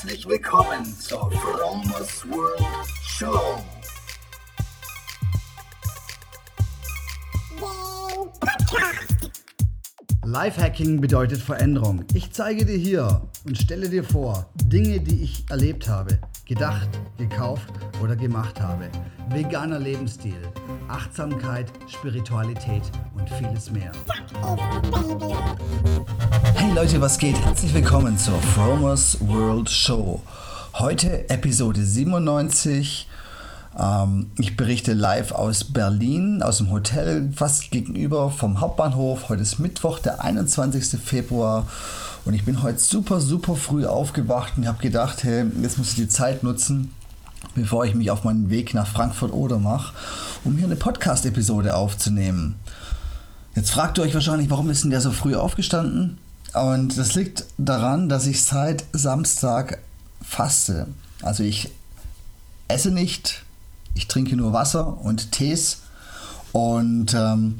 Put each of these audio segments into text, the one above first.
Herzlich willkommen zur Fromers World Show. Lifehacking bedeutet Veränderung. Ich zeige dir hier und stelle dir vor Dinge, die ich erlebt habe, gedacht, gekauft oder gemacht habe. Veganer Lebensstil, Achtsamkeit, Spiritualität und vieles mehr. Hey Leute, was geht? Herzlich willkommen zur Fromers World Show. Heute Episode 97 ähm, ich berichte live aus Berlin, aus dem Hotel fast gegenüber vom Hauptbahnhof. Heute ist Mittwoch, der 21. Februar. Und ich bin heute super, super früh aufgewacht und habe gedacht, hey, jetzt muss ich die Zeit nutzen, bevor ich mich auf meinen Weg nach Frankfurt oder mache, um hier eine Podcast-Episode aufzunehmen. Jetzt fragt ihr euch wahrscheinlich, warum ist denn der so früh aufgestanden? Und das liegt daran, dass ich seit Samstag faste. Also ich esse nicht, ich trinke nur Wasser und Tees und ähm,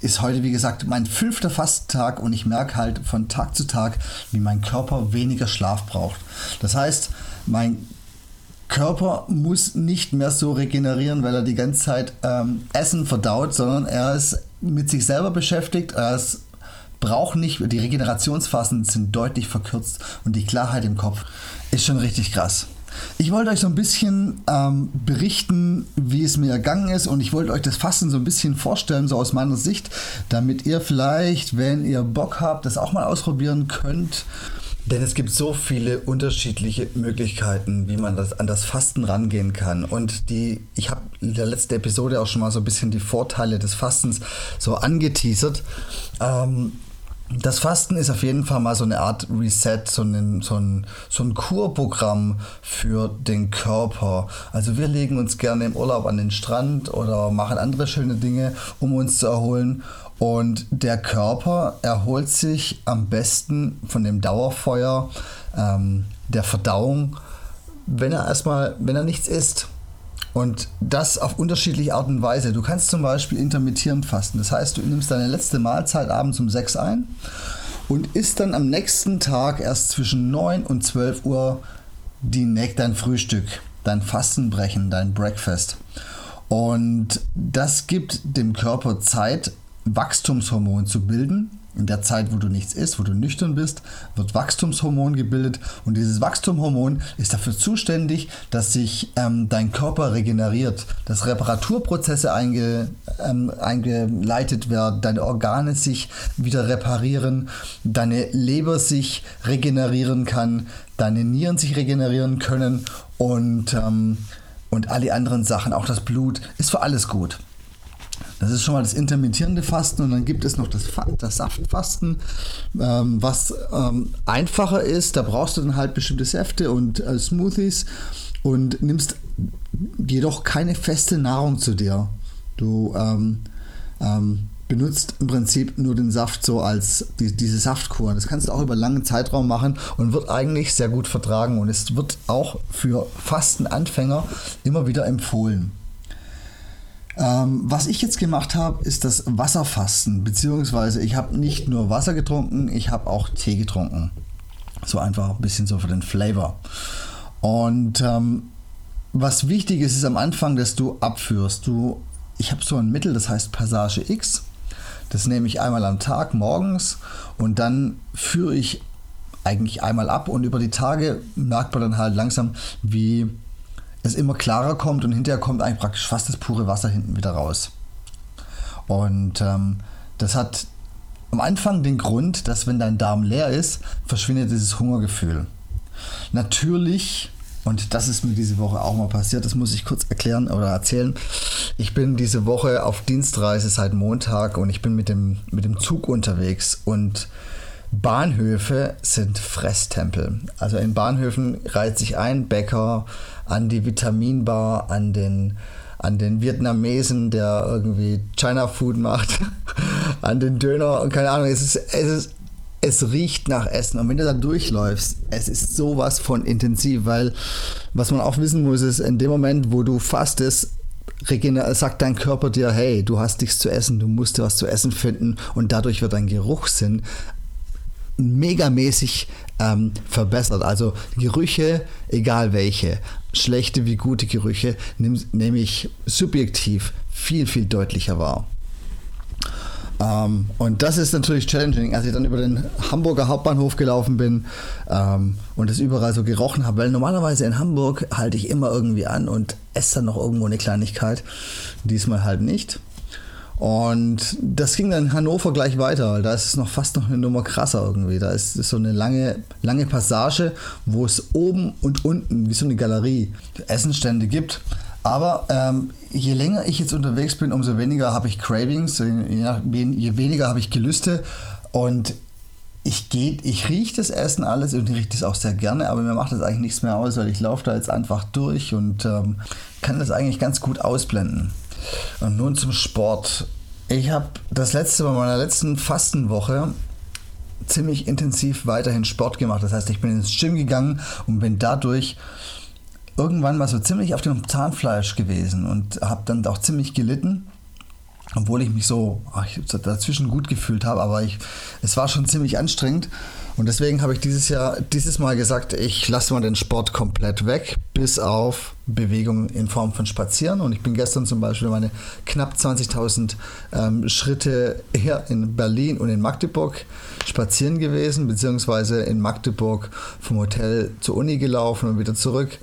ist heute, wie gesagt, mein fünfter Fastentag und ich merke halt von Tag zu Tag, wie mein Körper weniger Schlaf braucht. Das heißt, mein Körper muss nicht mehr so regenerieren, weil er die ganze Zeit ähm, Essen verdaut, sondern er ist mit sich selber beschäftigt. Er ist, braucht nicht, die Regenerationsphasen sind deutlich verkürzt und die Klarheit im Kopf ist schon richtig krass. Ich wollte euch so ein bisschen ähm, berichten, wie es mir ergangen ist und ich wollte euch das Fasten so ein bisschen vorstellen, so aus meiner Sicht, damit ihr vielleicht, wenn ihr Bock habt, das auch mal ausprobieren könnt. Denn es gibt so viele unterschiedliche Möglichkeiten, wie man das, an das Fasten rangehen kann. Und die, ich habe in der letzten Episode auch schon mal so ein bisschen die Vorteile des Fastens so angeteasert. Ähm, das Fasten ist auf jeden Fall mal so eine Art Reset, so ein, so ein, so ein Kurprogramm für den Körper. Also wir legen uns gerne im Urlaub an den Strand oder machen andere schöne Dinge, um uns zu erholen. Und der Körper erholt sich am besten von dem Dauerfeuer ähm, der Verdauung, wenn er erstmal, wenn er nichts isst. Und das auf unterschiedliche Art und Weise. Du kannst zum Beispiel intermittierend fasten. Das heißt, du nimmst deine letzte Mahlzeit abends um 6 ein und isst dann am nächsten Tag erst zwischen 9 und 12 Uhr die, dein Frühstück, dein Fastenbrechen, dein Breakfast. Und das gibt dem Körper Zeit, Wachstumshormon zu bilden in der Zeit, wo du nichts isst, wo du nüchtern bist, wird Wachstumshormon gebildet und dieses Wachstumshormon ist dafür zuständig, dass sich ähm, dein Körper regeneriert, dass Reparaturprozesse einge, ähm, eingeleitet werden, deine Organe sich wieder reparieren, deine Leber sich regenerieren kann, deine Nieren sich regenerieren können und, ähm, und alle anderen Sachen, auch das Blut, ist für alles gut. Das ist schon mal das intermittierende Fasten und dann gibt es noch das, das Saftfasten, ähm, was ähm, einfacher ist. Da brauchst du dann halt bestimmte Säfte und äh, Smoothies und nimmst jedoch keine feste Nahrung zu dir. Du ähm, ähm benutzt im Prinzip nur den Saft so als die, diese Saftkur. Das kannst du auch über langen Zeitraum machen und wird eigentlich sehr gut vertragen und es wird auch für Fastenanfänger immer wieder empfohlen. Ähm, was ich jetzt gemacht habe, ist das Wasserfasten, beziehungsweise ich habe nicht nur Wasser getrunken, ich habe auch Tee getrunken. So einfach ein bisschen so für den Flavor. Und ähm, was wichtig ist, ist am Anfang, dass du abführst. Du, ich habe so ein Mittel, das heißt Passage X. Das nehme ich einmal am Tag morgens und dann führe ich eigentlich einmal ab und über die Tage merkt man dann halt langsam, wie es immer klarer kommt und hinterher kommt eigentlich praktisch fast das pure Wasser hinten wieder raus. Und ähm, das hat am Anfang den Grund, dass wenn dein Darm leer ist, verschwindet dieses Hungergefühl. Natürlich, und das ist mir diese Woche auch mal passiert, das muss ich kurz erklären oder erzählen. Ich bin diese Woche auf Dienstreise seit Montag und ich bin mit dem, mit dem Zug unterwegs und Bahnhöfe sind Fresstempel. Also in Bahnhöfen reiht sich ein Bäcker an die Vitaminbar, an den, an den Vietnamesen, der irgendwie China Food macht, an den Döner und keine Ahnung. Es ist, es ist es riecht nach Essen. Und wenn du da durchläufst, es ist sowas von intensiv, weil was man auch wissen muss, ist, in dem Moment, wo du fastest, sagt dein Körper dir, hey, du hast nichts zu essen, du musst dir was zu essen finden und dadurch wird dein Geruchssinn megamäßig ähm, verbessert. Also Gerüche, egal welche, schlechte wie gute Gerüche, nehme ich subjektiv viel, viel deutlicher wahr. Ähm, und das ist natürlich challenging, als ich dann über den Hamburger Hauptbahnhof gelaufen bin ähm, und es überall so gerochen habe, weil normalerweise in Hamburg halte ich immer irgendwie an und esse dann noch irgendwo eine Kleinigkeit. Diesmal halt nicht. Und das ging dann in Hannover gleich weiter, weil da ist es noch fast noch eine Nummer krasser irgendwie. Da ist so eine lange, lange Passage, wo es oben und unten wie so eine Galerie Essenstände gibt. Aber ähm, je länger ich jetzt unterwegs bin, umso weniger habe ich Cravings, je weniger habe ich Gelüste und ich ich rieche das Essen alles und ich rieche das auch sehr gerne, aber mir macht das eigentlich nichts mehr aus, weil ich laufe da jetzt einfach durch und ähm, kann das eigentlich ganz gut ausblenden. Und nun zum Sport. Ich habe das letzte Mal meiner letzten Fastenwoche ziemlich intensiv weiterhin Sport gemacht. Das heißt, ich bin ins Gym gegangen und bin dadurch irgendwann mal so ziemlich auf dem Zahnfleisch gewesen und habe dann auch ziemlich gelitten obwohl ich mich so ach, dazwischen gut gefühlt habe, aber ich, es war schon ziemlich anstrengend. Und deswegen habe ich dieses Jahr, dieses Mal gesagt, ich lasse mal den Sport komplett weg, bis auf Bewegung in Form von Spazieren. Und ich bin gestern zum Beispiel meine knapp 20.000 ähm, Schritte hier in Berlin und in Magdeburg spazieren gewesen, beziehungsweise in Magdeburg vom Hotel zur Uni gelaufen und wieder zurück.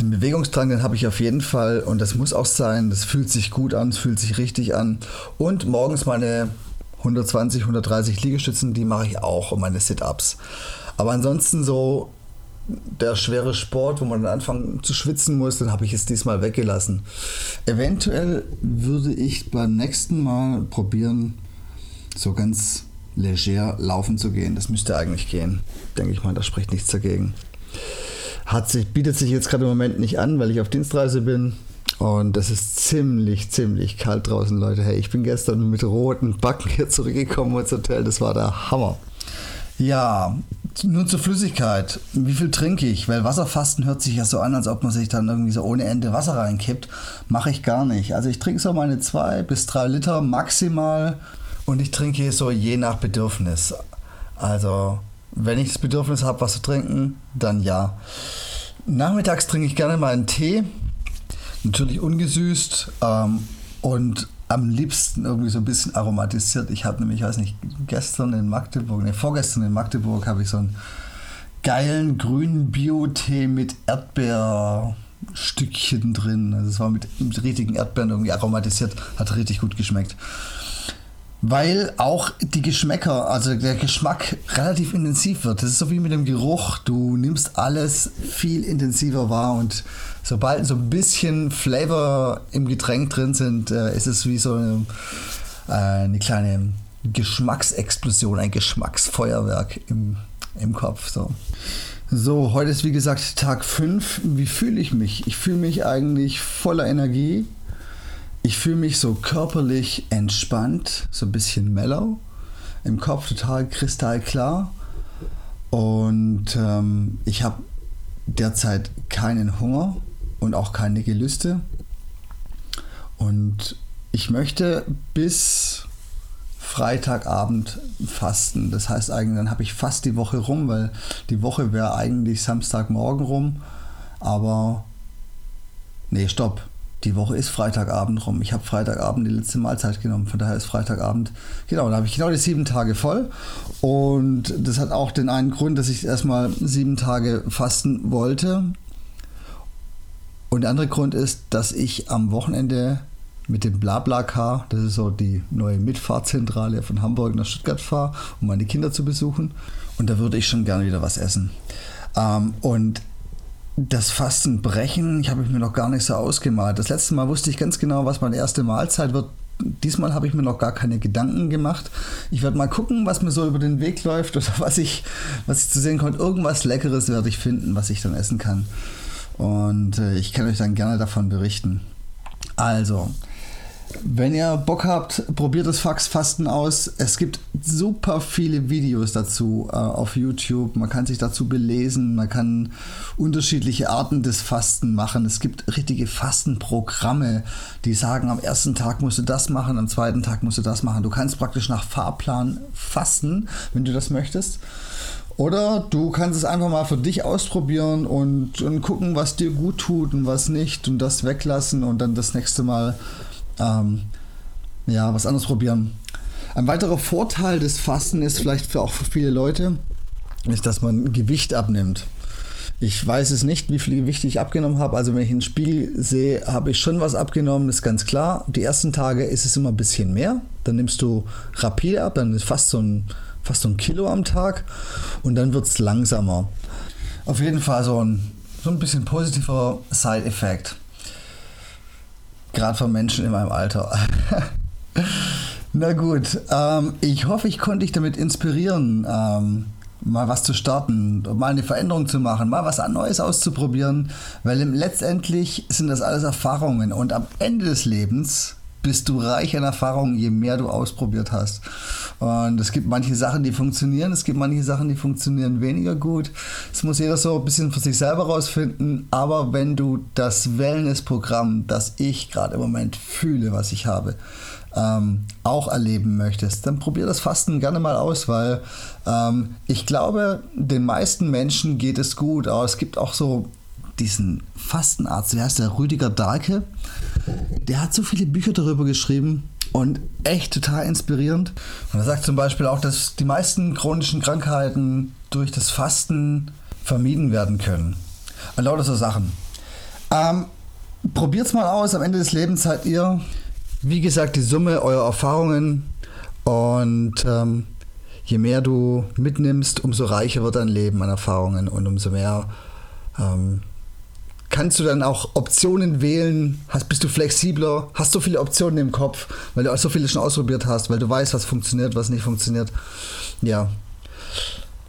Den Bewegungsdrang, den habe ich auf jeden Fall und das muss auch sein. Das fühlt sich gut an, es fühlt sich richtig an. Und morgens meine 120, 130 Liegestützen, die mache ich auch und meine Sit-Ups. Aber ansonsten so der schwere Sport, wo man dann anfangen zu schwitzen muss, dann habe ich es diesmal weggelassen. Eventuell würde ich beim nächsten Mal probieren, so ganz leger laufen zu gehen. Das müsste eigentlich gehen. Denke ich mal, da spricht nichts dagegen. Hat sich, bietet sich jetzt gerade im Moment nicht an, weil ich auf Dienstreise bin. Und das ist ziemlich, ziemlich kalt draußen, Leute. Hey, ich bin gestern mit roten Backen hier zurückgekommen ins Hotel. Das war der Hammer. Ja, nur zur Flüssigkeit. Wie viel trinke ich? Weil Wasserfasten hört sich ja so an, als ob man sich dann irgendwie so ohne Ende Wasser reinkippt. Mache ich gar nicht. Also ich trinke so meine zwei bis drei Liter maximal und ich trinke so je nach Bedürfnis. Also wenn ich das Bedürfnis habe, was zu trinken, dann ja. Nachmittags trinke ich gerne mal einen Tee, natürlich ungesüßt ähm, und am liebsten irgendwie so ein bisschen aromatisiert. Ich habe nämlich, ich weiß nicht, gestern in Magdeburg, ne, vorgestern in Magdeburg habe ich so einen geilen grünen Bio-Tee mit Erdbeerstückchen drin. Also es war mit, mit richtigen Erdbeeren irgendwie aromatisiert, hat richtig gut geschmeckt weil auch die Geschmäcker, also der Geschmack relativ intensiv wird. Das ist so wie mit dem Geruch. Du nimmst alles viel intensiver wahr und sobald so ein bisschen Flavor im Getränk drin sind, äh, ist es wie so eine, äh, eine kleine Geschmacksexplosion, ein Geschmacksfeuerwerk im, im Kopf. So. So, heute ist wie gesagt Tag 5. Wie fühle ich mich? Ich fühle mich eigentlich voller Energie ich fühle mich so körperlich entspannt, so ein bisschen mellow, im Kopf total kristallklar und ähm, ich habe derzeit keinen Hunger und auch keine Gelüste und ich möchte bis Freitagabend fasten. Das heißt eigentlich, dann habe ich fast die Woche rum, weil die Woche wäre eigentlich Samstagmorgen rum. Aber nee, stopp die Woche ist Freitagabend rum. Ich habe Freitagabend die letzte Mahlzeit genommen. Von daher ist Freitagabend, genau, da habe ich genau die sieben Tage voll. Und das hat auch den einen Grund, dass ich erstmal sieben Tage fasten wollte. Und der andere Grund ist, dass ich am Wochenende mit dem BlaBlaCar, das ist so die neue Mitfahrzentrale von Hamburg nach Stuttgart fahre, um meine Kinder zu besuchen. Und da würde ich schon gerne wieder was essen. Ähm, und das Fastenbrechen, ich habe mir noch gar nicht so ausgemalt. Das letzte Mal wusste ich ganz genau, was meine erste Mahlzeit wird. Diesmal habe ich mir noch gar keine Gedanken gemacht. Ich werde mal gucken, was mir so über den Weg läuft oder was ich, was ich zu sehen konnte. Irgendwas Leckeres werde ich finden, was ich dann essen kann. Und äh, ich kann euch dann gerne davon berichten. Also, Wenn ihr Bock habt, probiert das Faxfasten aus. Es gibt super viele Videos dazu äh, auf YouTube. Man kann sich dazu belesen. Man kann unterschiedliche Arten des Fasten machen. Es gibt richtige Fastenprogramme, die sagen, am ersten Tag musst du das machen, am zweiten Tag musst du das machen. Du kannst praktisch nach Fahrplan fasten, wenn du das möchtest. Oder du kannst es einfach mal für dich ausprobieren und, und gucken, was dir gut tut und was nicht und das weglassen und dann das nächste Mal ähm, ja, was anderes probieren. Ein weiterer Vorteil des Fasten ist vielleicht für auch für viele Leute, ist, dass man Gewicht abnimmt. Ich weiß es nicht, wie viel Gewicht ich abgenommen habe. Also wenn ich einen Spiegel sehe, habe ich schon was abgenommen, ist ganz klar. Die ersten Tage ist es immer ein bisschen mehr. Dann nimmst du rapide ab, dann ist fast so ein, fast so ein Kilo am Tag und dann wird es langsamer. Auf jeden Fall so ein, so ein bisschen positiver Side-Effekt. Gerade von Menschen in meinem Alter. Na gut, ähm, ich hoffe, ich konnte dich damit inspirieren, ähm, mal was zu starten, mal eine Veränderung zu machen, mal was Neues auszuprobieren, weil letztendlich sind das alles Erfahrungen und am Ende des Lebens bist du reich an Erfahrungen, je mehr du ausprobiert hast. Und es gibt manche Sachen, die funktionieren, es gibt manche Sachen, die funktionieren weniger gut. Es muss jeder so ein bisschen für sich selber rausfinden. Aber wenn du das Wellness-Programm, das ich gerade im Moment fühle, was ich habe, ähm, auch erleben möchtest, dann probier das Fasten gerne mal aus, weil ähm, ich glaube, den meisten Menschen geht es gut. Aber es gibt auch so diesen Fastenarzt, der heißt der Rüdiger Dahlke. Der hat so viele Bücher darüber geschrieben und echt total inspirierend. Und er sagt zum Beispiel auch, dass die meisten chronischen Krankheiten durch das Fasten vermieden werden können. Und lauter so Sachen. Ähm, es mal aus. Am Ende des Lebens seid ihr, wie gesagt, die Summe eurer Erfahrungen. Und ähm, je mehr du mitnimmst, umso reicher wird dein Leben an Erfahrungen und umso mehr ähm, kannst du dann auch Optionen wählen? Hast, bist du flexibler? Hast du viele Optionen im Kopf, weil du auch so viele schon ausprobiert hast, weil du weißt, was funktioniert, was nicht funktioniert. Ja.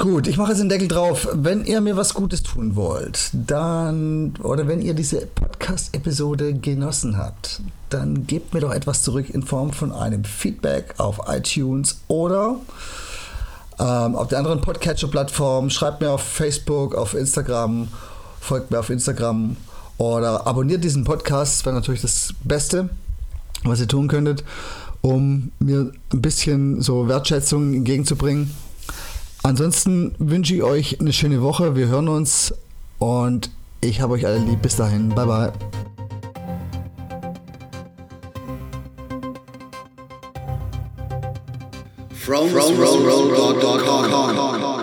Gut, ich mache jetzt den Deckel drauf. Wenn ihr mir was Gutes tun wollt, dann, oder wenn ihr diese Podcast-Episode genossen habt, dann gebt mir doch etwas zurück in Form von einem Feedback auf iTunes oder ähm, auf der anderen Podcatcher-Plattform. Schreibt mir auf Facebook, auf Instagram folgt mir auf Instagram oder abonniert diesen Podcast. Das wäre natürlich das Beste, was ihr tun könntet, um mir ein bisschen so Wertschätzung entgegenzubringen. Ansonsten wünsche ich euch eine schöne Woche. Wir hören uns und ich habe euch alle lieb. Bis dahin. Bye bye. From, from, from, from, from, from, from, from, from.